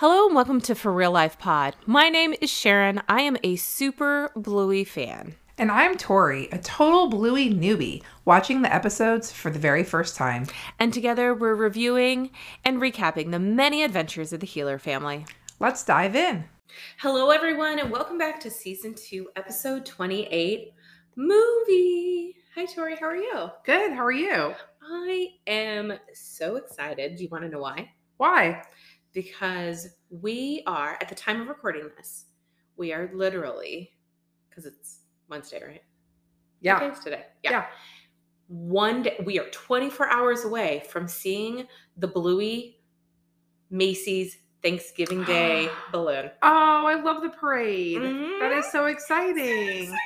Hello and welcome to For Real Life Pod. My name is Cherin. I am a super Bluey fan. And I'm Tori, a total Bluey newbie, watching the episodes for the very first time. And together we're reviewing and recapping the many adventures of the Heeler family. Let's dive in. Hello, everyone, and welcome back to season two, episode 28 movie. Hi, Tori. How are you? Good. How are you? I am so excited. Do you want to know why? Why? Because we are, at the time of recording this, we are literally, because it's Wednesday, right? Yeah. Day today? Yeah. One day, we are 24 hours away from seeing the Bluey Macy's Thanksgiving Day balloon. Oh, I love the parade. That is Mhm. so exciting. exciting.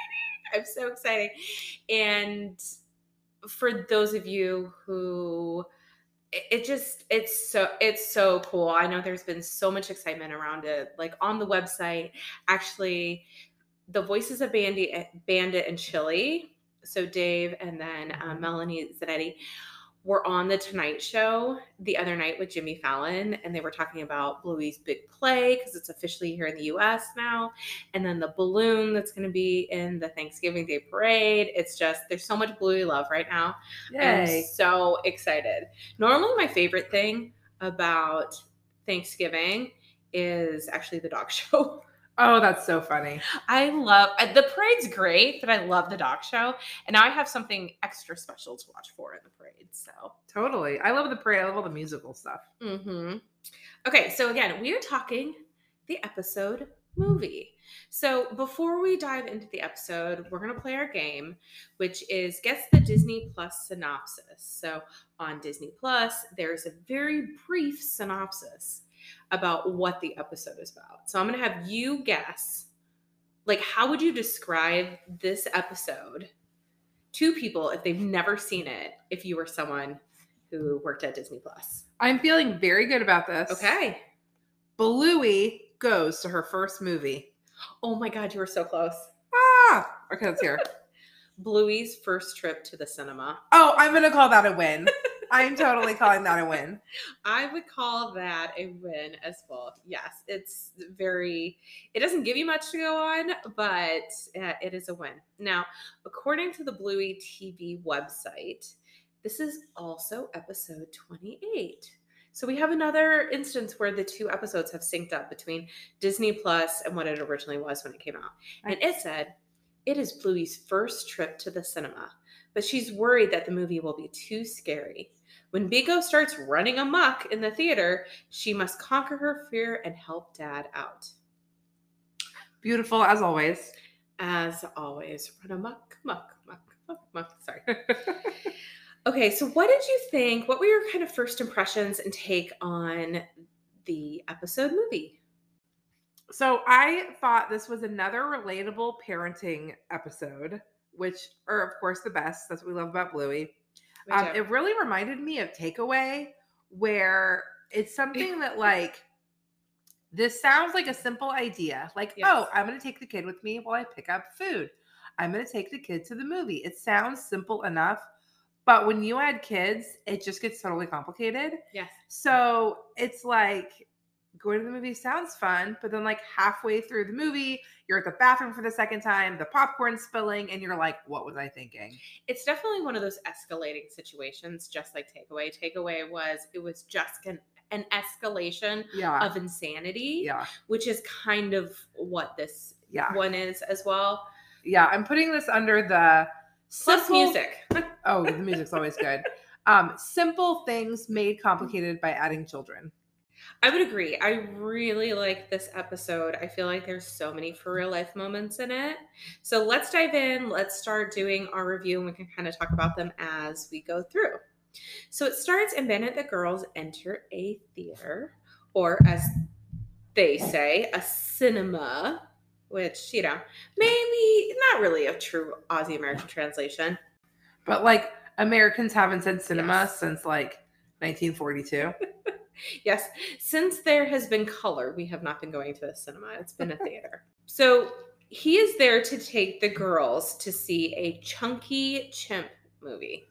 I'm so excited. And for those of you who it just it's so it's so cool. I know there's been so much excitement around it. Like on the website, actually the voices of Bandit Bandit and Chili, so Dave and then uh, Melanie Zanetti were on the Tonight Show the other night with Jimmy Fallon, and they were talking about Bluey's big play because it's officially here in the U.S. now, and then the balloon that's going to be in the Thanksgiving Day parade. It's just there's so much Bluey love right now. I'm so excited. Normally, my favorite thing about Thanksgiving is actually the dog show. Oh, that's so funny. I love uh, the parade's great, but I love the dog show, and now I have something extra special to watch for in the parade. So, Totally. I love the parade. I love all the musical stuff. hmm okay. So again, we are talking the episode movie. So before we dive into the episode, we're gonna play our game, which is guess the Disney Plus synopsis. So on Disney Plus, there's a very brief synopsis about what the episode is about. So I'm gonna have you guess, like, how would you describe this episode to people if they've never seen it? If you were someone who worked at Disney Plus. I'm feeling very good about this. Okay. Bluey goes to her first movie. Oh my God, you were so close. Ah. Okay, let's hear. Bluey's first trip to the cinema. oh, I'm gonna call that a win. I'm totally calling that a win. I would call that a win as well. Yes, it's very, it doesn't give you much to go on, but uh, it is a win. Now, according to the Bluey TV website, this is also episode 28. So we have another instance where the two episodes have synced up between Disney Plus and what it originally was when it came out. And it said, it is Bluey's first trip to the cinema, but she's worried that the movie will be too scary. When Bingo starts running amok in the theater, she must conquer her fear and help Dad out. Beautiful as always. As always, run amok, muck, muck, muck, muck. Sorry. okay, so what did you think? What were your kind of first impressions and take on the episode movie? So I thought this was another relatable parenting episode, which are of course the best. That's what we love about Bluey. Um, it really reminded me of Takeaway, where it's something that like this sounds like a simple idea. Like, Yes. oh, I'm gonna take the kid with me while I pick up food. I'm gonna take the kid to the movie. It sounds simple enough, but when you add kids, it just gets totally complicated. yes. So it's like going to the movie sounds fun, but then like halfway through the movie, you're at the bathroom for the second time, the popcorn spilling, and you're like, what was I thinking? It's definitely one of those escalating situations, just like Takeaway. Takeaway was, it was just an, an escalation Yeah. of insanity, yeah. which is kind of what this Yeah. one is as well. Yeah. I'm putting this under the Plus music. Oh, the music's always good. Um, simple things made complicated by adding children. I would agree. I really like this episode. I feel like there's so many for real life moments in it. So let's dive in. Let's start doing our review and we can kind of talk about them as we go through. So it starts and Bennett the girls enter a theater, or as they say, a cinema, which, you know, maybe not really a true Aussie American translation. But like Americans haven't said cinema Yes. since like 1942. Yes, since there has been color, we have not been going to the cinema. It's been a theater. So he is there to take the girls to see a chunky chimp movie.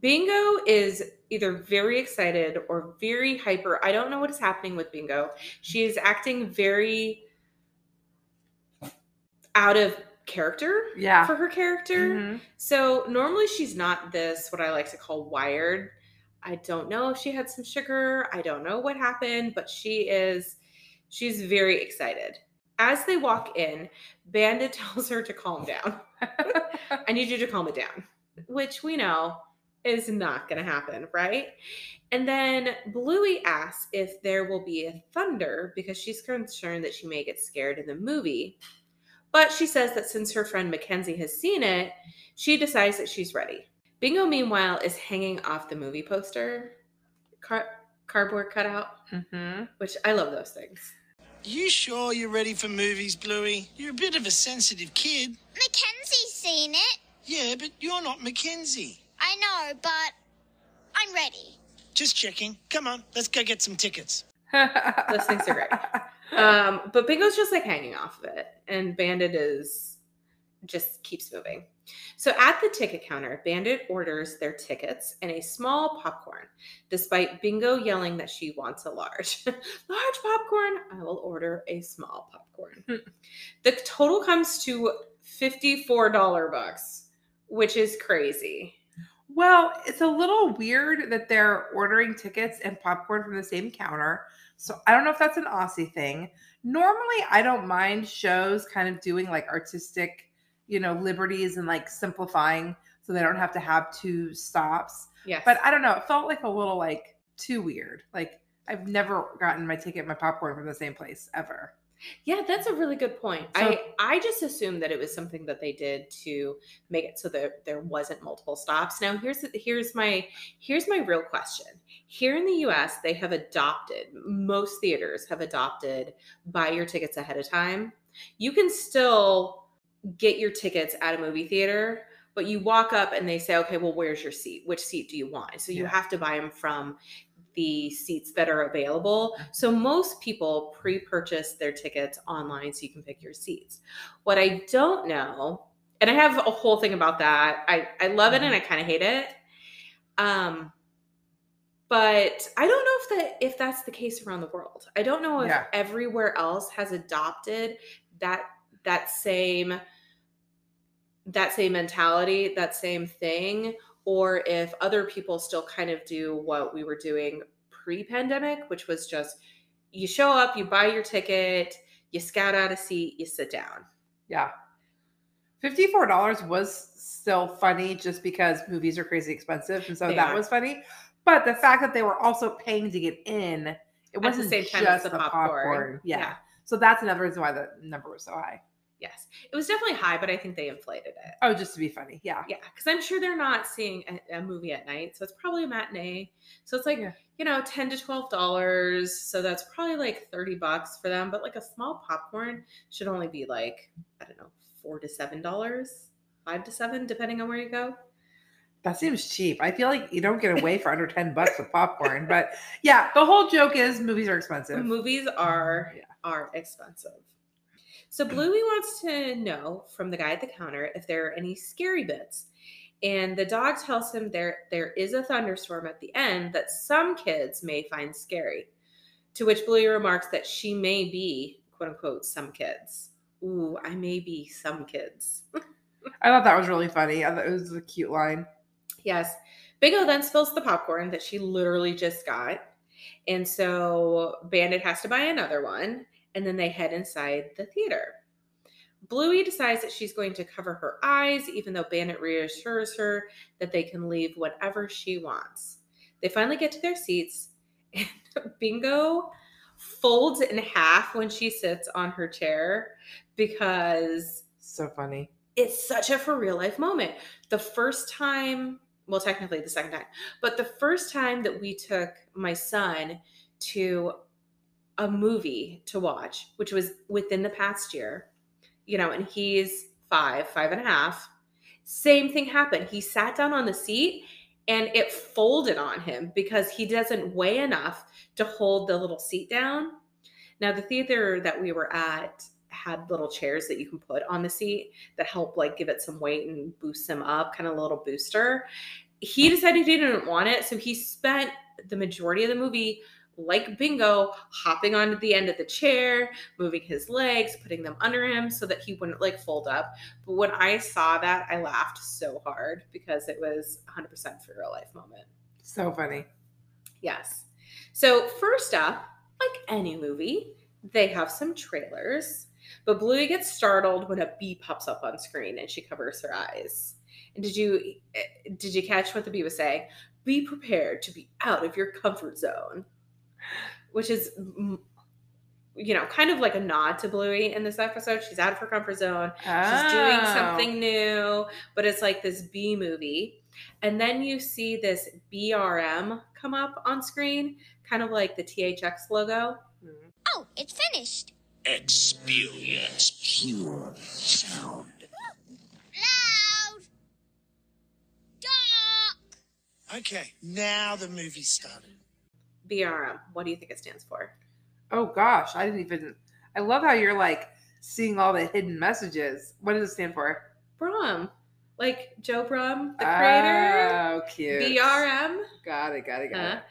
Bingo is either very excited or very hyper. I don't know what is happening with Bingo. She is acting very out of character Yeah. for her character. Mhm. So normally she's not this, what I like to call wired. I don't know if she had some sugar. I don't know what happened, but she is, she's very excited. As they walk in, Bandit tells her to calm down. I need you to calm it down, which we know is not going to happen, right? And then Bluey asks if there will be a thunder because she's concerned that she may get scared in the movie. But she says that since her friend Mackenzie has seen it, she decides that she's ready. Bingo, meanwhile, is hanging off the movie poster, car- cardboard cutout, Mhm. which I love those things. You sure you're ready for movies, Bluey? You're a bit of a sensitive kid. Mackenzie's seen it. Yeah, but you're not Mackenzie. I know, but I'm ready. Just checking. Come on, let's go get some tickets. Those things are great. Um, but Bingo's just like hanging off of it, and Bandit is just keeps moving. So at the ticket counter, Bandit orders their tickets and a small popcorn, despite Bingo yelling that she wants a large. large popcorn? I will order a small popcorn. Hmm. the total comes to $54 bucks, which is crazy. Well, it's a little weird that they're ordering tickets and popcorn from the same counter. So I don't know if that's an Aussie thing. Normally, I don't mind shows kind of doing like artistic, you know, liberties and like simplifying so they don't have to have two stops. Yes. But I don't know. It felt like a little like too weird. Like I've never gotten my ticket, my popcorn from the same place ever. Yeah, that's a really good point. So- I I just assumed that it was something that they did to make it so that there wasn't multiple stops. Now here's the- here's my here's my real question. Here in the US, they have adopted most theaters have adopted buy your tickets ahead of time. You can still get your tickets at a movie theater, but you walk up and they say, "Okay, well, where's your seat? Which seat do you want?" So you Yeah. have to buy them from the seats that are available. So most people pre-purchase their tickets online so you can pick your seats. What I don't know, and I have a whole thing about that. I I love it and I kind of hate it. Um but I don't know if that if that's the case around the world. I don't know if Yeah. everywhere else has adopted that that same that same mentality, that same thing, or if other people still kind of do what we were doing pre-pandemic, which was just you show up, you buy your ticket, you scout out a seat, you sit down. Yeah. $54 was still funny just because movies are crazy expensive. And so They that are. was funny. But the fact that they were also paying to get in, it wasn't same time just as the the popcorn. popcorn. Yeah. Yeah. So that's another reason why the number was so high. Yes. It was definitely high, but I think they inflated it. Oh, just to be funny. Yeah. Yeah, because I'm sure they're not seeing a, a movie at night, so it's probably a matinee. So it's like Yeah. you know, ten to twelve dollars. So that's probably like thirty bucks for them. But like a small popcorn should only be like I don't know, four to seven dollars, five to seven, depending on where you go. That seems cheap. I feel like you don't get away for under 10 bucks with popcorn. But yeah, the whole joke is movies are expensive. Movies are Yeah. are expensive. So Bluey wants to know from the guy at the counter if there are any scary bits. And the dog tells him there there is a thunderstorm at the end that some kids may find scary. To which Bluey remarks that she may be, quote unquote, some kids. Ooh, I may be some kids. I thought that was really funny. I thought it was a cute line. Yes. Bingo then spills the popcorn that she literally just got. And so Bandit has to buy another one. And then they head inside the theater. Bluey decides that she's going to cover her eyes, even though Bandit reassures her that they can leave whenever she wants. They finally get to their seats, and Bingo folds in half when she sits on her chair because So funny. it's such a for real life moment. The first time, well, technically the second time, but the first time that we took my son to a movie to watch, which was within the past year, you know, and he's five, five and a half, same thing happened. He sat down on the seat and it folded on him because he doesn't weigh enough to hold the little seat down. Now, the theater that we were at had little chairs that you can put on the seat that help like give it some weight and boost him up, kind of a little booster. he decided he didn't want it, so he spent the majority of the movie like Bingo, hopping onto the end of the chair, moving his legs, putting them under him so that he wouldn't like fold up. But when I saw that, I laughed so hard because it was 100% for real life moment. So funny. Yes. So, first up, like any movie, they have some trailers. But Bluey gets startled when a bee pops up on screen and she covers her eyes. And did you eh, did you catch what the bee was saying? Be prepared to be out of your comfort zone, which is you know kind of like a nod to Bluey in this episode. She's out of her comfort zone. She's doing Oh. something new, but it's like this B movie. And then you see this BRM come up on screen, kind of like the THX logo. Oh, it's finished. Experience pure sound. Loud. Dark. Okay, now the movie started. BRM. What do you think it stands for? Oh gosh, I didn't even. I love how you're like seeing all the hidden messages. What does it stand for? Brumm. Like Joe Brumm, the creator. Oh, cute. BRM. Got it. Got it. Got Uh, it.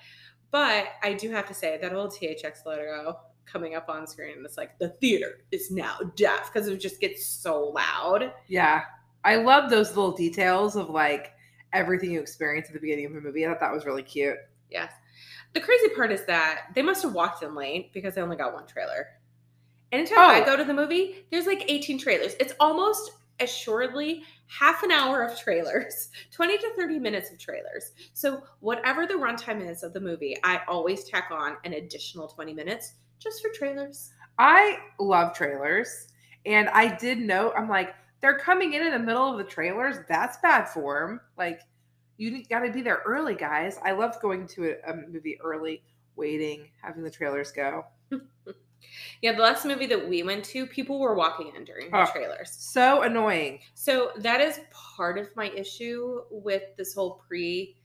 but I do have to say that old THX logo coming up on screen, it's like the theater is now deaf because it just gets so loud. Yeah, I love those little details of like everything you experience at the beginning of a movie. I thought that was really cute. Yes. The crazy part is that they must have walked in late because they only got one trailer. Anytime I Oh. go to the movie, there's like 18 trailers. It's almost assuredly half an hour of trailers, 20 to 30 minutes of trailers. So, whatever the runtime is of the movie, I always tack on an additional 20 minutes just for trailers. I love trailers, and I did note I'm like they're coming in in the middle of the trailers. That's bad form. Like you got to be there early, guys. I love going to a, a movie early, waiting, having the trailers go. Yeah, the last movie that we went to, people were walking in during the Oh. trailers. So annoying. So that is part of my issue with this whole pre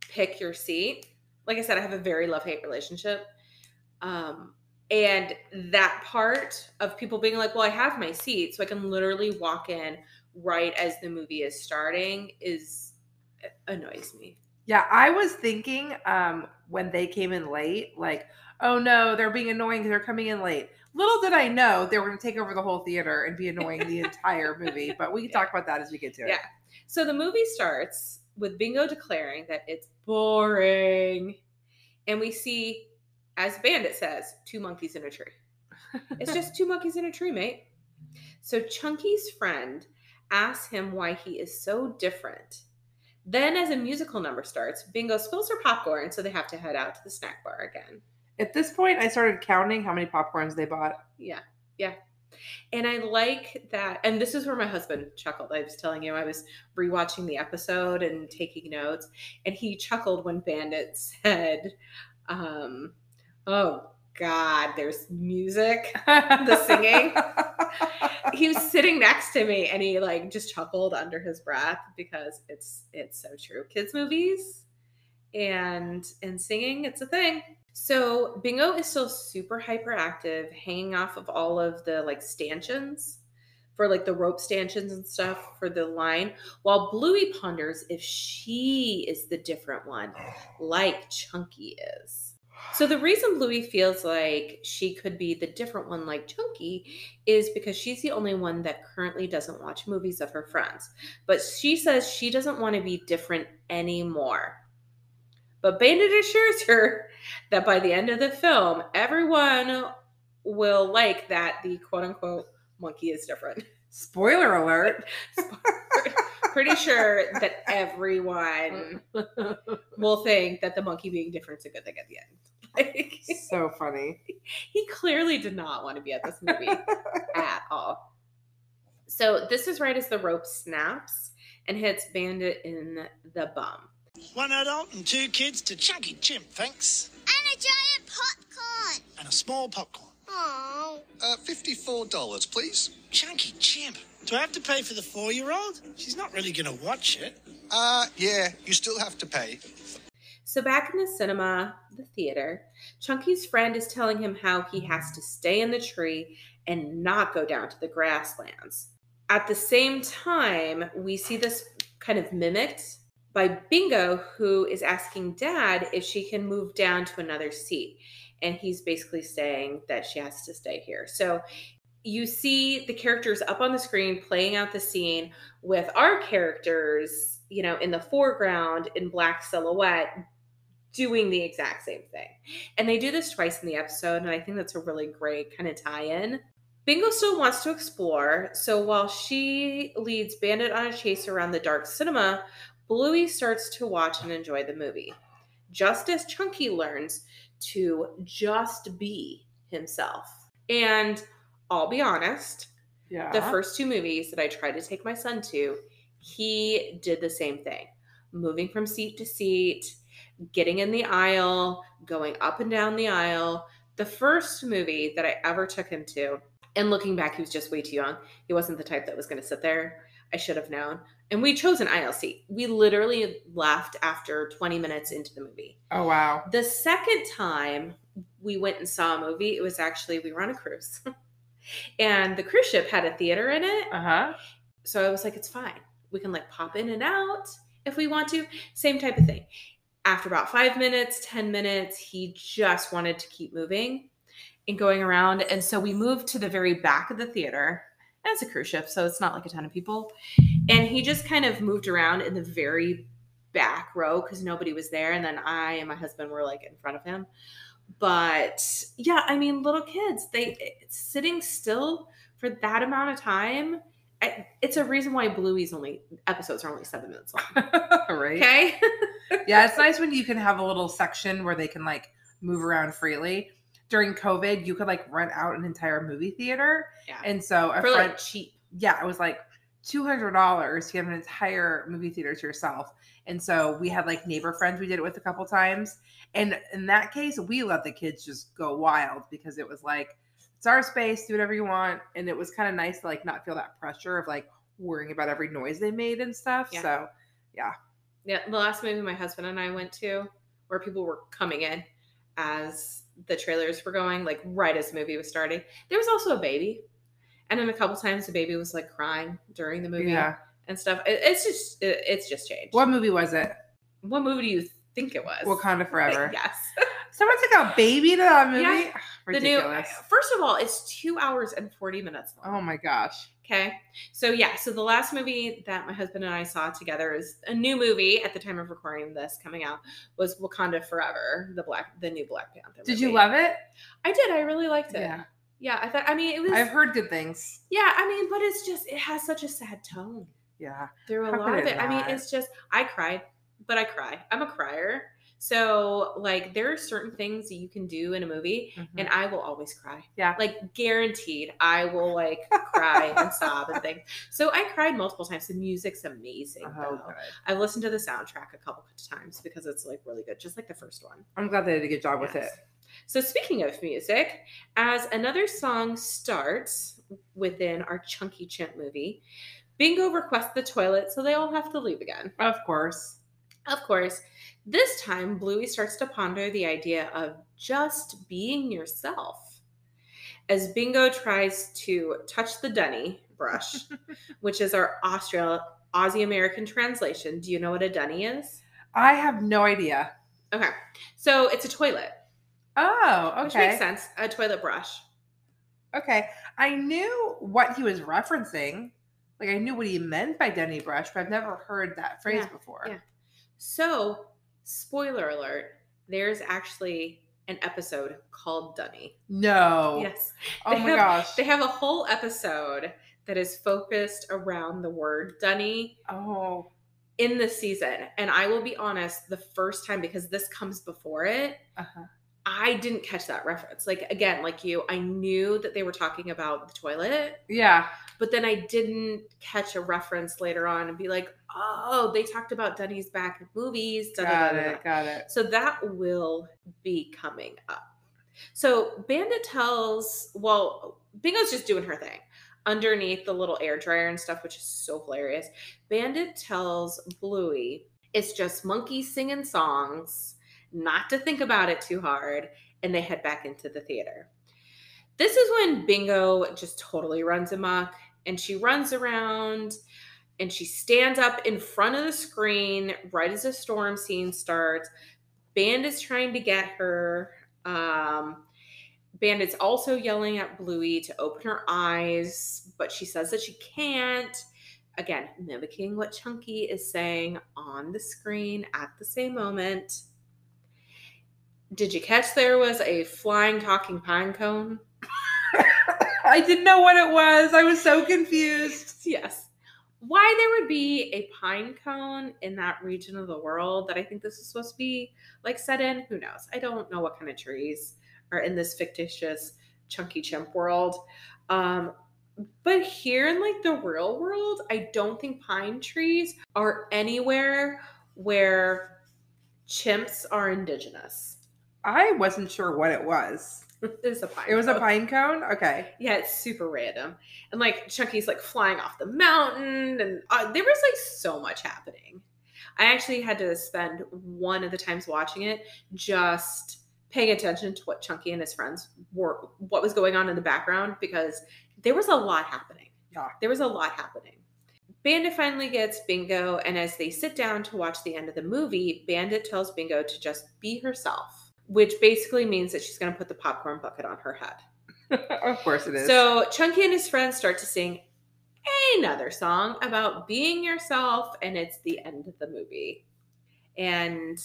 pick your seat. Like I said, I have a very love hate relationship. Um, and that part of people being like, well, I have my seat, so I can literally walk in right as the movie is starting is annoys me. Yeah, I was thinking um when they came in late, like, oh no, they're being annoying because they're coming in late. Little did I know they were going to take over the whole theater and be annoying the entire movie. But we can talk about that as we get to it. Yeah. So the movie starts with Bingo declaring that it's boring. And we see, as Bandit says, two monkeys in a tree. It's just two monkeys in a tree, mate. So Chunky's friend asks him why he is so different. Then, as a musical number starts, Bingo spills her popcorn, so they have to head out to the snack bar again. At this point, I started counting how many popcorns they bought. Yeah, yeah. And I like that. And this is where my husband chuckled. I was telling you, I was rewatching the episode and taking notes, and he chuckled when Bandit said, um, Oh God, there's music. The singing. He was sitting next to me and he like just chuckled under his breath because it's it's so true. Kids movies and and singing, it's a thing. So Bingo is still super hyperactive, hanging off of all of the like stanchions for like the rope stanchions and stuff for the line, while Bluey ponders if she is the different one, like Chunky is. So the reason Bluey feels like she could be the different one like Chunky is because she's the only one that currently doesn't watch movies of her friends. But she says she doesn't want to be different anymore. But Bandit assures her that by the end of the film, everyone will like that the quote unquote monkey is different. Spoiler alert. Pretty sure that everyone will think that the monkey being different is a good thing at the end. Like, so funny. he clearly did not want to be at this movie at all. So this is right as the rope snaps and hits Bandit in the bum. One adult and two kids to Chunky Chimp, thanks. And a giant popcorn. And a small popcorn. Oh. Uh, $54, please. Chunky Chimp. Do I have to pay for the four year old? She's not really going to watch it. Uh, yeah, you still have to pay. So back in the cinema, the theater, Chunky's friend is telling him how he has to stay in the tree and not go down to the grasslands. At the same time, we see this kind of mimicked by Bingo, who is asking dad if she can move down to another seat. And he's basically saying that she has to stay here. So you see the characters up on the screen playing out the scene with our characters, you know, in the foreground in black silhouette doing the exact same thing. And they do this twice in the episode, and I think that's a really great kind of tie in. Bingo still wants to explore, so while she leads Bandit on a chase around the dark cinema, Bluey starts to watch and enjoy the movie. Just as Chunky learns to just be himself. And I'll be honest, Yeah. the first two movies that I tried to take my son to, he did the same thing. Moving from seat to seat, getting in the aisle, going up and down the aisle. The first movie that I ever took him to, and looking back, he was just way too young. He wasn't the type that was going to sit there. I should have known. And we chose an aisle seat. We literally left after 20 minutes into the movie. oh wow. The second time we went and saw a movie, it was actually, we were on a cruise. and the cruise ship had a theater in it. Uh huh. So I was like, it's fine. We can like pop in and out if we want to. Same type of thing. After about five minutes, 10 minutes, he just wanted to keep moving and going around. And so we moved to the very back of the theater. And it's a cruise ship, so it's not like a ton of people. And he just kind of moved around in the very back row because nobody was there. And then I and my husband were like in front of him. But yeah, I mean, little kids, they sitting still for that amount of time I, it's a reason why Bluey's only episodes are only seven minutes long. right. Okay. Yeah, it's nice when you can have a little section where they can like move around freely. During COVID, you could like rent out an entire movie theater, yeah. and so a For friend, like cheap. yeah, I was like two hundred dollars to have an entire movie theater to yourself. And so we had like neighbor friends we did it with a couple times, and in that case, we let the kids just go wild because it was like it's our space, do whatever you want, and it was kind of nice to like not feel that pressure of like worrying about every noise they made and stuff. Yeah. So Yeah. The last movie my husband and I went to where people were coming in as the trailers were going, like right as the movie was starting. There was also a baby. And then a couple times the baby was like crying during the movie yeah, and stuff. It, it's just, it, it's just changed. what movie was it? what movie do you think it was? Wakanda Forever. Yes. Someone took a baby to that movie. Yeah. The new, Ridiculous. first of all, it's two hours and 40 minutes long. oh my gosh. Okay. So yeah, so the last movie that my husband and I saw together is a new movie at the time of recording this coming out was Wakanda Forever, the black the new Black Panther. Did you love it? I did. I really liked it. Yeah. Yeah, I thought I mean it was I've heard good things. Yeah, I mean, but it's just it has such a sad tone Yeah. through a How lot of it it. I mean, it's just I cried, but I cry. I'm a crier. So like there are certain things that you can do in a movie Mhm. and I will always cry. Yeah. Like guaranteed, I will like cry and sob and things. So I cried multiple times. The music's amazing. Oh, though. I've listened to the soundtrack a couple of times because it's like really good, just like the first one. I'm glad they did a good job with it. So speaking of music, as another song starts within our Chunky Chimp movie, Bingo requests the toilet, so they all have to leave again. Of course. Of course, this time Bluey starts to ponder the idea of just being yourself. As Bingo tries to touch the dunny brush, which is our Austral Aussie American translation. Do you know what a dunny is? I have no idea. Okay. So it's a toilet, Oh, which okay. makes sense. A toilet brush. Okay. I knew what he was referencing. Like I knew what he meant by Dunny Brush, but I've never heard that phrase Yeah, before. yeah. So, spoiler alert, there's actually an episode called Dunny. No. Yes. Oh They my have- gosh. They have a whole episode that is focused around the word Dunny oh. in the season. And I will be honest, the first time, because this comes before it, Uh-huh. I didn't catch that reference. Like, again, like you, I knew that they were talking about the toilet, Yeah. but then I didn't catch a reference later on and be like, oh, they talked about Dunny's back in movies. da, Got da, da, da. it. Got it. So that will be coming up. So Bandit tells, well, Bingo's just doing her thing underneath the little air dryer and stuff, which is so hilarious. Bandit tells Bluey it's just monkeys singing songs, not to think about it too hard, and they head back into the theater. This is when Bingo just totally runs amok and she runs around and she stands up in front of the screen right as the storm scene starts. Band is trying to get her. Um, Bandit's also yelling at Bluey to open her eyes, but she says that she can't. Again, mimicking what Chunky is saying on the screen at the same moment. Did you catch there was a flying talking pine cone? I didn't know what it was. I was so confused. Yes. Why there would be a pine cone in that region of the world that I think this is supposed to be like set in, who knows? I don't know what kind of trees are in this fictitious chunky chimp world. Um, but here in like the real world, I don't think pine trees are anywhere where chimps are indigenous. I wasn't sure what it was. It's a pine. It was a pine cone? Okay. Yeah, it's super random. And like Chunky's like flying off the mountain, and uh, there was like so much happening. I actually had to spend one of the times watching it just paying attention to what Chunky and his friends were, what was going on in the background, because there was a lot happening. Yeah. There was a lot happening. Bandit finally gets Bingo, and as they sit down to watch the end of the movie, Bandit tells Bingo to just be herself, which basically means that she's going to put the popcorn bucket on her head. of course it is. So Chunky and his friends start to sing another song about being yourself, and it's the end of the movie. And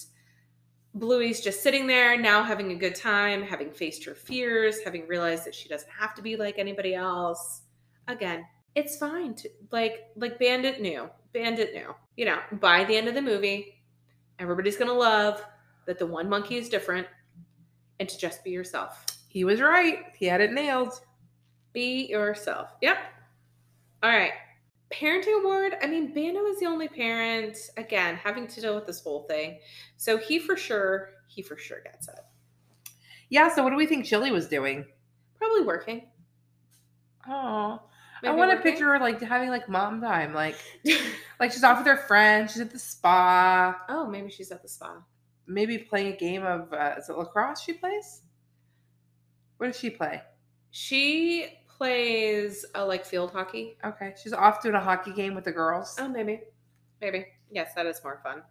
Bluey's just sitting there now having a good time, having faced her fears, having realized that she doesn't have to be like anybody else. Again, it's fine. To, like like Bandit knew. Bandit knew. You know, by the end of the movie, everybody's gonna love that the one monkey is different and to just be yourself. he was right. He had it nailed. Be yourself. Yep. All right. Parenting award. I mean, Bandit is the only parent, again, having to deal with this whole thing. So he for sure, he for sure gets it. Yeah, so what do we think Chili was doing? Probably working. Oh. I want to picture her like having like mom time. Like like she's off with her friends, she's at the spa, oh, maybe she's at the spa. Maybe playing a game of uh, is it lacrosse she plays? What does she play? She plays a like field hockey. Okay, she's off doing a hockey game with the girls. Oh, maybe. Maybe. Yes, that is more fun.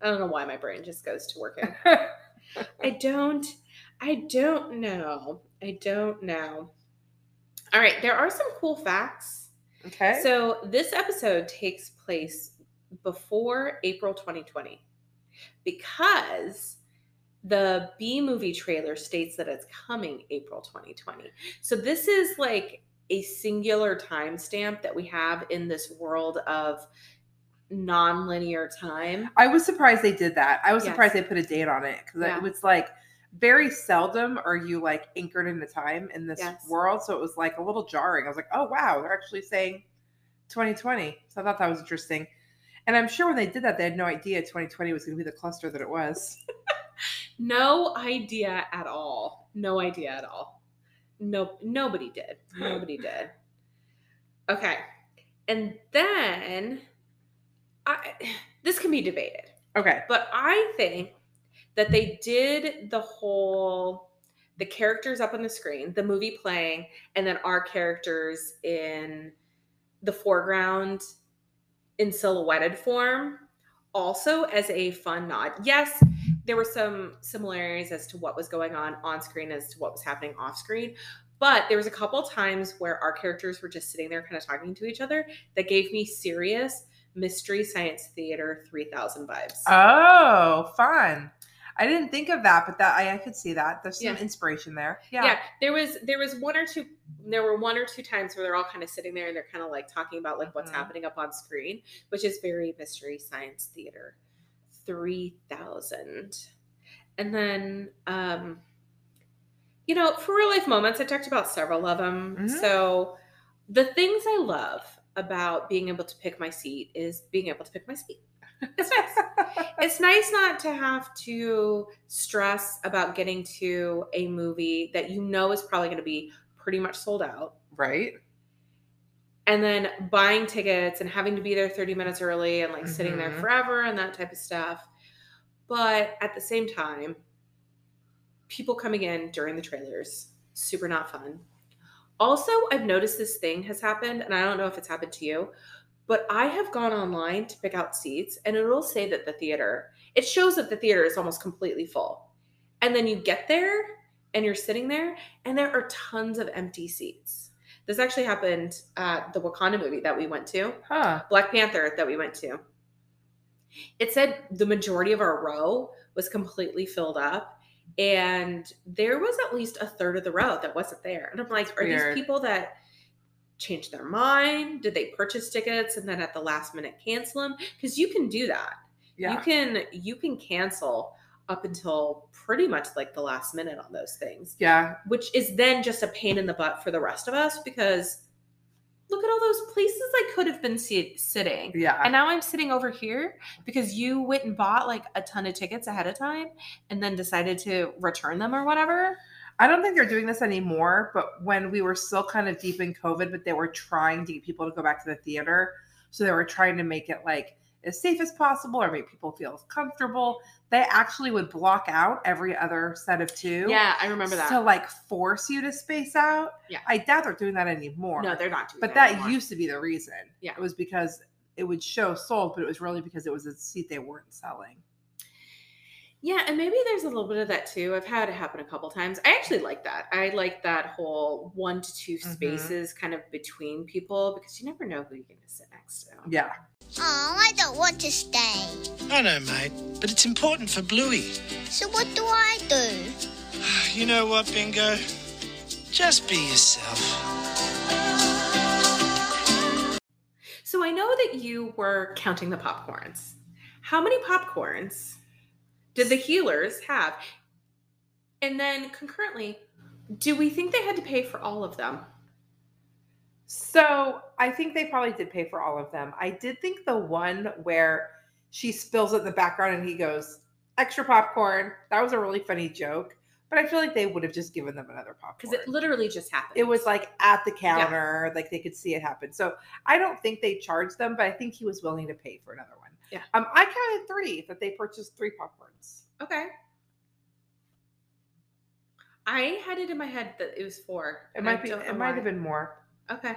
I don't know why my brain just goes to working. I don't I don't know. I don't know. All right, there are some cool facts. okay. So this episode takes place before April 2020 because the B movie trailer states that it's coming April 2020. So this is like a singular timestamp that we have in this world of non-linear time. I was surprised they did that. I was Yes. surprised they put a date on it because Yeah. it was like very seldom are you like anchored in the time in this Yes. world. So it was like a little jarring. I was like, oh wow, they're actually saying 2020. So I thought that was interesting. And I'm sure when they did that, they had no idea 2020 was going to be the cluster that it was. No idea at all. No idea at all. No, nobody did. Nobody did. Okay, and then I, this can be debated, Okay. but I think that they did the whole the characters up on the screen, the movie playing, and then our characters in the foreground in silhouetted form also as a fun nod. Yes, there were some similarities as to what was going on on screen as to what was happening off screen, but there was a couple times where our characters were just sitting there kind of talking to each other that gave me serious mystery science theater 3000 vibes. Oh, fun. I didn't think of that, but that I, I could see that. There's some Yeah. inspiration there. yeah. Yeah. there was there was one or two there were one or two times where they're all kind of sitting there and they're kind of like talking about like what's Mhm. happening up on screen which is very mystery science theater 3000 and then um you know for real life moments i talked about several of them Mhm. so the things i love about being able to pick my seat is being able to pick my seat it's nice it's nice not to have to stress about getting to a movie that you know is probably going to be pretty much sold out right. and then buying tickets and having to be there 30 minutes early and like sitting there Mhm. forever and that type of stuff but at the same time people coming in during the trailers super not fun also i've noticed this thing has happened and i don't know if it's happened to you But I have gone online to pick out seats and it'll say that the theater, it shows that the theater is almost completely full. And then you get there and you're sitting there and there are tons of empty seats. This actually happened at the Wakanda movie that we went to, Huh. Black Panther that we went to. It said the majority of our row was completely filled up and there was at least a third of the row that wasn't there. And I'm like, are Weird. these people that changed their mind? Did they purchase tickets and then at the last minute cancel them? Because you can do that. Yeah. You can you can cancel up until pretty much like the last minute on those things, yeah. which is then just a pain in the butt for the rest of us because look at all those places I could have been sit- sitting. Yeah. And now I'm sitting over here because you went and bought like a ton of tickets ahead of time and then decided to return them or whatever. I don't think they're doing this anymore, but when we were still kind of deep in COVID, but they were trying to get people to go back to the theater. So they were trying to make it like as safe as possible or make people feel comfortable. They actually would block out every other set of two. Yeah, I remember that. To like force you to space out. Yeah. I doubt they're doing that anymore. no, they're not doing but that. that anymore. used to be the reason. Yeah. It was because it would show sold, but it was really because it was a seat they weren't selling. Yeah, and maybe there's a little bit of that too. I've had it happen a couple times. I actually like that. I like that whole one to 2 Mhm. spaces kind of between people because you never know who you're going to sit next to. Yeah. Oh, I don't want to stay. I know, mate, but it's important for Bluey. So what do I do? You know what, Bingo? Just be yourself. So I know that you were counting the popcorns. How many popcorns did the Heelers have? And then concurrently, do we think they had to pay for all of them? So I think they probably did pay for all of them. I did think the one where she spills it in the background and he goes, extra popcorn. That was a really funny joke. But I feel like they would have just given them another popcorn. Because it literally just happened. it was like at the counter, like they could see it happen. So I don't think they charged them, but I think he was willing to pay for another one. Yeah. Um, I counted three that they purchased three popcorns. okay. I had it in my head that it was four. It and I might be. It might have been more. Okay.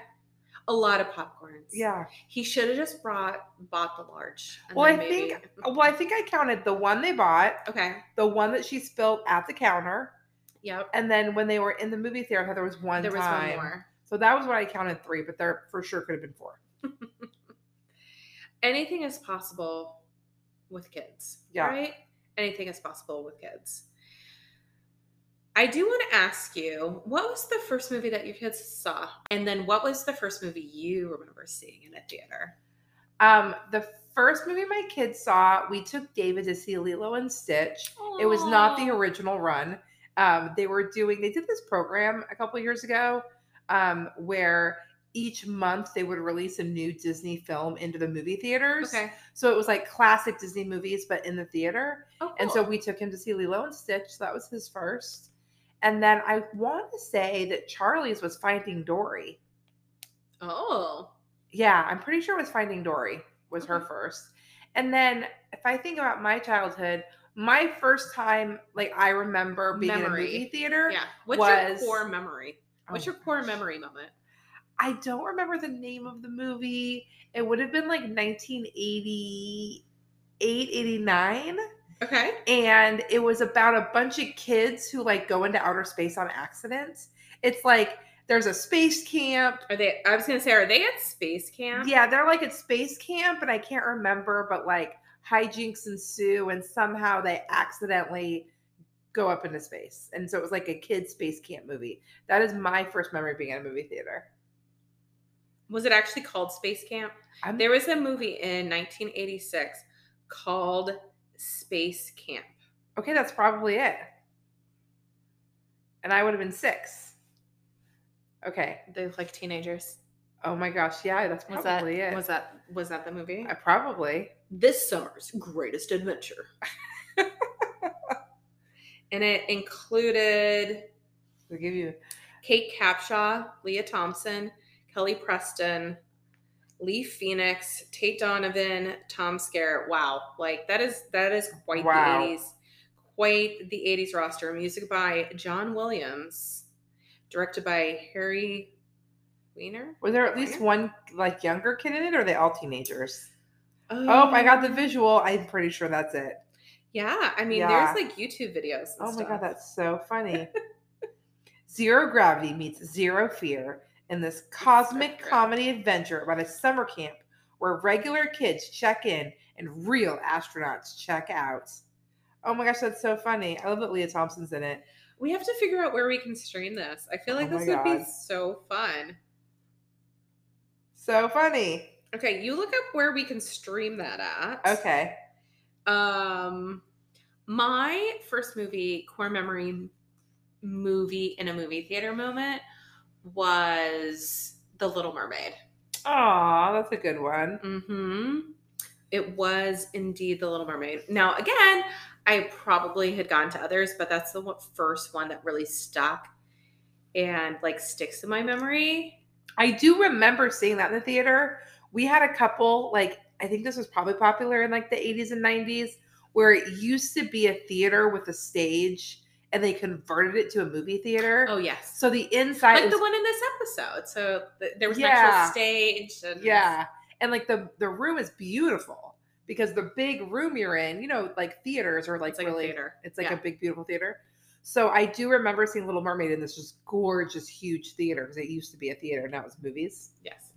A lot of popcorns. Yeah. He should have just brought bought the large. and Well, I then think. Well, I think I counted the one they bought, Okay. the one that she spilled at the counter, Yep. and then when they were in the movie theater, there was one there was one more. So that was what I counted three, but there for sure could have been four. Anything is possible with kids. Yeah. Right? Anything is possible with kids. I do want to ask you, what was the first movie that your kids saw? And then what was the first movie you remember seeing in a theater? Um, the first movie my kids saw, we took David to see Lilo and Stitch. It was not the original run. Um, they were doing, they did this program a couple years ago um, where each month they would release a new Disney film into the movie theaters. Okay. So it was like classic Disney movies, but in the theater. Oh, And so we took him to see Lilo and Stitch. So That was his first. And then I want to say that Charlie's was Finding Dory. Oh. Yeah, I'm pretty sure it was Finding Dory was her first. And then if I think about my childhood, my first time, like I remember being in a movie theater. Yeah. What's was- your core memory? Oh What's Oh your core gosh. memory moment? I don't remember the name of the movie. It would have been like 1988, 89. Okay. And it was about a bunch of kids who like go into outer space on accident. It's like there's a space camp. Are they I was gonna say, are they at space camp? Yeah, they're like at space camp, and I can't remember, but like hijinks ensue, and somehow they accidentally go up into space. And so it was like a kid space camp movie. That is my first memory of being in a movie theater. Was it actually called Space Camp? I'm, There was a movie in 1986 called Space Camp. okay, that's probably it. And I would have been six. Okay. They look like teenagers. Oh my gosh, yeah, that's Was probably that it. was that was that the movie? I probably. This summer's greatest adventure. and it included I'll give you. Kate Capshaw, Lea Thompson, Kelly Preston, Leaf Phoenix, Tate Donovan, Tom Skerritt. Wow, like that is that is quite Wow. the '80s, quite the '80s roster. Music by John Williams, directed by Harry Winer. Was there at least one like younger kid in it, or are they all teenagers? Oh, I got the Um, visual. I'm pretty sure that's it. Yeah, I mean, Yeah. there's like YouTube videos. Oh my god, that's so funny. Zero gravity meets zero fear in this cosmic comedy adventure about a summer camp where regular kids check in and real astronauts check out. Oh my gosh, that's so funny. I love that Lea Thompson's in it. We have to figure out where we can stream this. I feel like Oh this would be so fun. So funny. Okay, you look up where we can stream that at. Okay. Um, my first movie, core memory movie in a movie theater moment was The Little Mermaid. Aw, that's a good one. Mm-hmm. It was indeed The Little Mermaid. Now, again, I probably had gone to others, but that's the one- first one that really stuck and like sticks in my memory. I do remember seeing that in the theater. We had a couple, like, I think this was probably popular in like the 80s and 90s, where it used to be a theater with a stage and they converted it to a movie theater. Oh yes, So the inside like was, the one in this episode. So th- there was an Yeah. actual stage. And yeah. And like the the room is beautiful because the big room you're in, you know, like theaters are like, it's like really a theater. it's like Yeah. a big beautiful theater. So I do remember seeing Little Mermaid in this just gorgeous huge theater because it used to be a theater, now it's movies. Yes.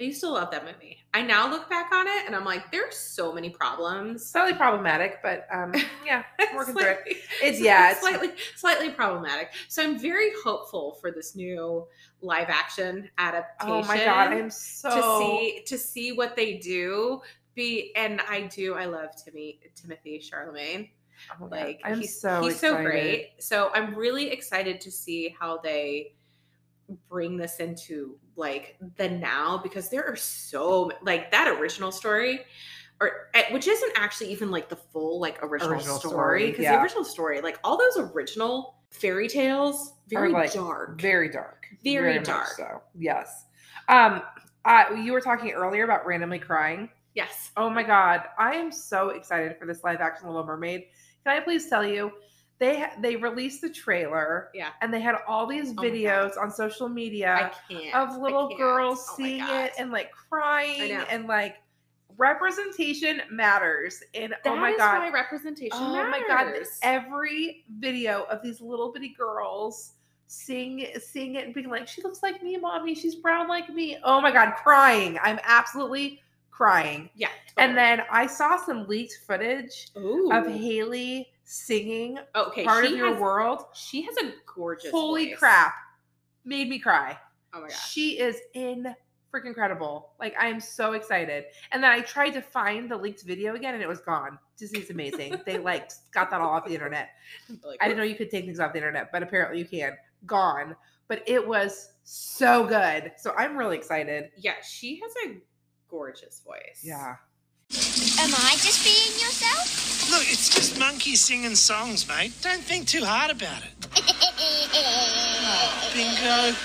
I used to love that movie. I now look back on it and I'm like, there's so many problems. Slightly problematic, but um yeah, working through it. It's yeah, it's slightly slightly problematic. So I'm very hopeful for this new live action adaptation. Oh my god, I'm so to see to see what they do. Be and I do. I love Timmy Timothy Chalamet. oh Like I'm he's so he's so great. So I'm really excited to see how they bring this into like the now because there are so like that original story or eh, which isn't actually even like the full like original, Original story because yeah. the original story like all those original fairy tales very like, dark Very dark. Very much dark. So yes. Um uh, you were talking earlier about randomly crying. yes Oh my god, I am so excited for this live action Little Mermaid. Can I please tell you, they they released the trailer, Yeah. and they had all these Oh videos on social media of little girls Oh seeing it and like crying and like representation matters. And That oh my god, why representation oh matters. my god, every video of these little bitty girls seeing seeing it and being like, she looks like me, mommy. She's brown like me. Oh my god, crying. I'm absolutely crying. yeah And then I saw some leaked footage Ooh. of Halle singing okay part of your has, world. she has a gorgeous Holy voice. crap. Made me cry. oh my god She is in freaking incredible. Like I am so excited. And then I tried to find the linked video again and it was gone. Disney's amazing. they like got that all off the internet. Like, I didn't know you could take things off the internet, but apparently you can. Gone. But it was so good. So I'm really excited. yeah she has a gorgeous voice Yeah. Am I just being yourself? Look, it's just monkeys singing songs, mate. Don't think too hard about it. Bingo.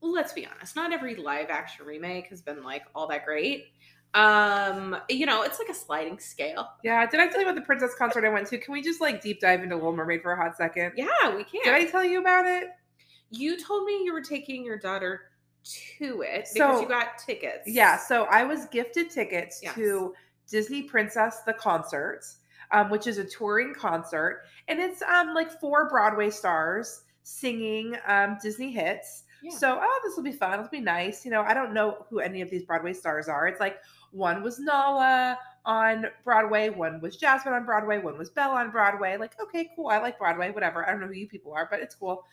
let's be honest not every live action remake has been like all that great um you know it's like a sliding scale Yeah. Did I tell you about the princess concert I went to? Can we just like deep dive into Little Mermaid for a hot second? yeah we can Did I tell you about it? you told me you were taking your daughter to it because So- you got tickets Yeah, so I was gifted tickets Yes. to Disney Princess the concert, um, which is a touring concert, and it's um like four Broadway stars singing um Disney hits. Yeah. So oh, this will be fun. It'll be nice. You know, I don't know who any of these Broadway stars are. It's like one was Nala on Broadway, one was Jasmine on Broadway, one was Belle on Broadway. Like, okay, cool. I like Broadway, whatever. I don't know who you people are, but it's cool.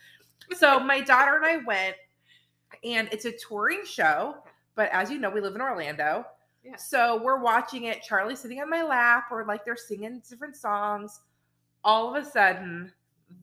So my daughter and I went, and it's a touring show. But as you know, we live in Orlando. Yeah. So we're watching it. Charlie's sitting on my lap, or like they're singing different songs. All of a sudden,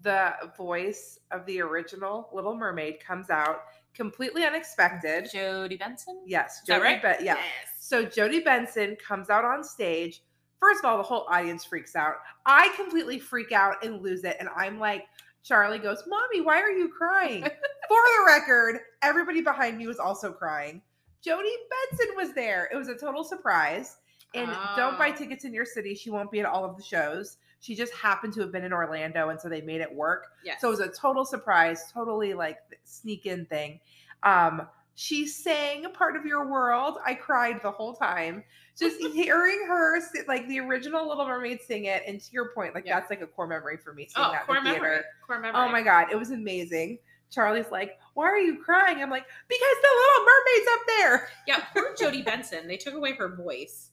the voice of the original Little Mermaid comes out completely unexpected. jodie benson Yes, Jodie right? Ben- yeah. Yes. So Jodie Benson comes out on stage. First of all, the whole audience freaks out. I completely freak out and lose it. And I'm like, Charlie goes, Mommy, why are you crying? For the record, everybody behind me was also crying. Jodie Benson was there. It was a total surprise. And don't buy Oh. tickets in your city. She won't be at all of the shows. She just happened to have been in Orlando, and so they made it work. yes So it was a total surprise, totally like sneak in thing. Um, She sang a part of your world. I cried the whole time. Just hearing her like the original Little Mermaid sing it, and to your point, like Yeah. that's like a core memory for me. Seeing Oh, that core the theater. memory. Core memory. Oh my god, it was amazing. Charlie's like, "Why are you crying?" I'm like, "Because the Little Mermaid's up there." Yeah, poor Jodie Benson. They took away her voice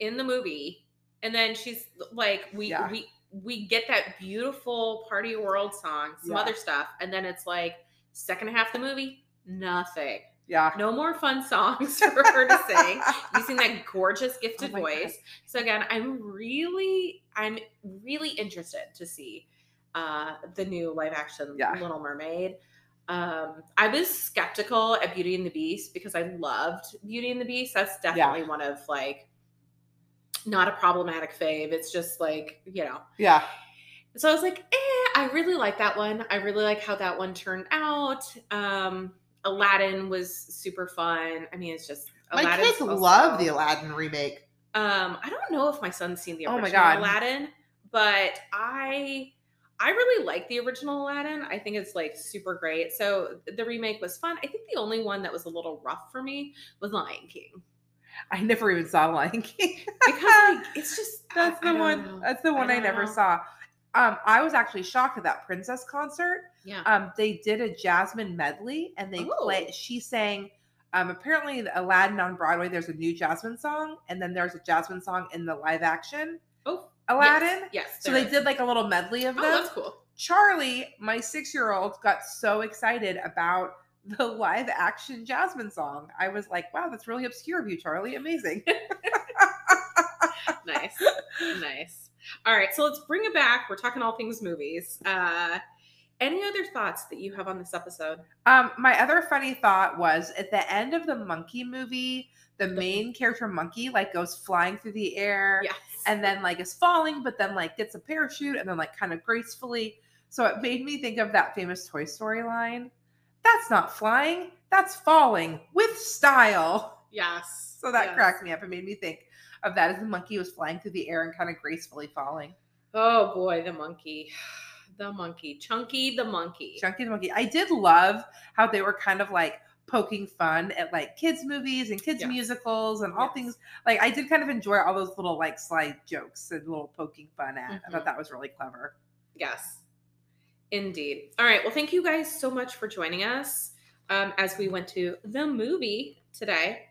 in the movie, and then she's like, we Yeah. we we get that beautiful Party World song, some Yeah. other stuff, and then it's like second half of the movie, nothing. Yeah. No more fun songs for her to sing using that gorgeous oh gifted Oh my God. voice. So again, I'm really, I'm really interested to see uh, the new live action Yeah. Little Mermaid. Um, I was skeptical at Beauty and the Beast because I loved Beauty and the Beast. That's definitely one of like not a problematic fave. It's just like you know. Yeah. So I was like, eh, I really like that one. I really like how that one turned out. Um, Aladdin was super fun. I mean, it's just My Aladdin's kids also- love the Aladdin remake. Um, I don't know if my son's seen the Oh original my God. Aladdin, but I I really like the original Aladdin. I think it's like super great. So the remake was fun. I think the only one that was a little rough for me was Lion King I never even saw Lion King. because like it's just That's I- I the one. know. That's the one I, don't never know. saw. Um, I was actually shocked at that princess concert. Yeah. Um, they did a Jasmine medley, and they Oh. play. She sang. Um, apparently, Aladdin on Broadway. There's a new Jasmine song, and then there's a Jasmine song in the live action oh, Aladdin. Yes. yes So they is. did like a little medley of them. Oh, that's cool. Charlie, my six year old, got so excited about the live action Jasmine song. I was like, wow, that's really obscure of you, Charlie. Amazing. nice nice all right so let's bring it back we're talking all things movies uh any other thoughts that you have on this episode um, my other funny thought was at the end of the monkey movie, the main character monkey like goes flying through the air yes and then like is falling, but then like gets a parachute and then like kind of gracefully. So it made me think of that famous Toy Story line. That's not flying, that's falling with style. yes So that yes. cracked me up. It made me think of that as the monkey was flying through the air and kind of gracefully falling. oh boy the monkey the monkey chunky the monkey Chunky the monkey. I did love how they were kind of like poking fun at like kids movies and kids Yes. musicals and all Yes. things. Like I did kind of enjoy all those little like slide jokes and little poking fun at. I Mhm. thought that was really clever. yes indeed all right well thank you guys so much for joining us um, as we went to the movie today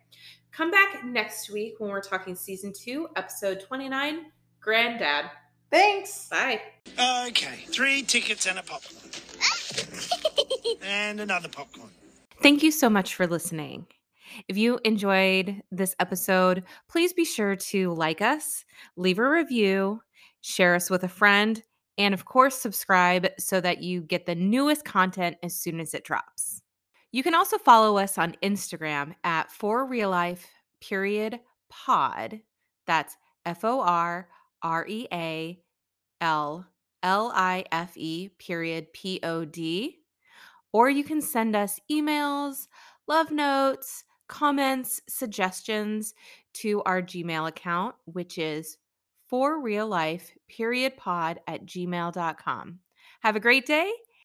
come back next week when we're talking season two episode 29 granddad Thanks. bye Okay, three tickets and a popcorn. and another popcorn. Thank you so much for listening. If you enjoyed this episode, please be sure to like us, leave a review, share us with a friend, and of course, subscribe so that you get the newest content as soon as it drops. You can also follow us on Instagram at for real life period pod. That's F O R R E A L L I F E period P O D or you can send us emails, love notes, comments, suggestions to our Gmail account, which is for real life period pod at gmail.com. Have a great day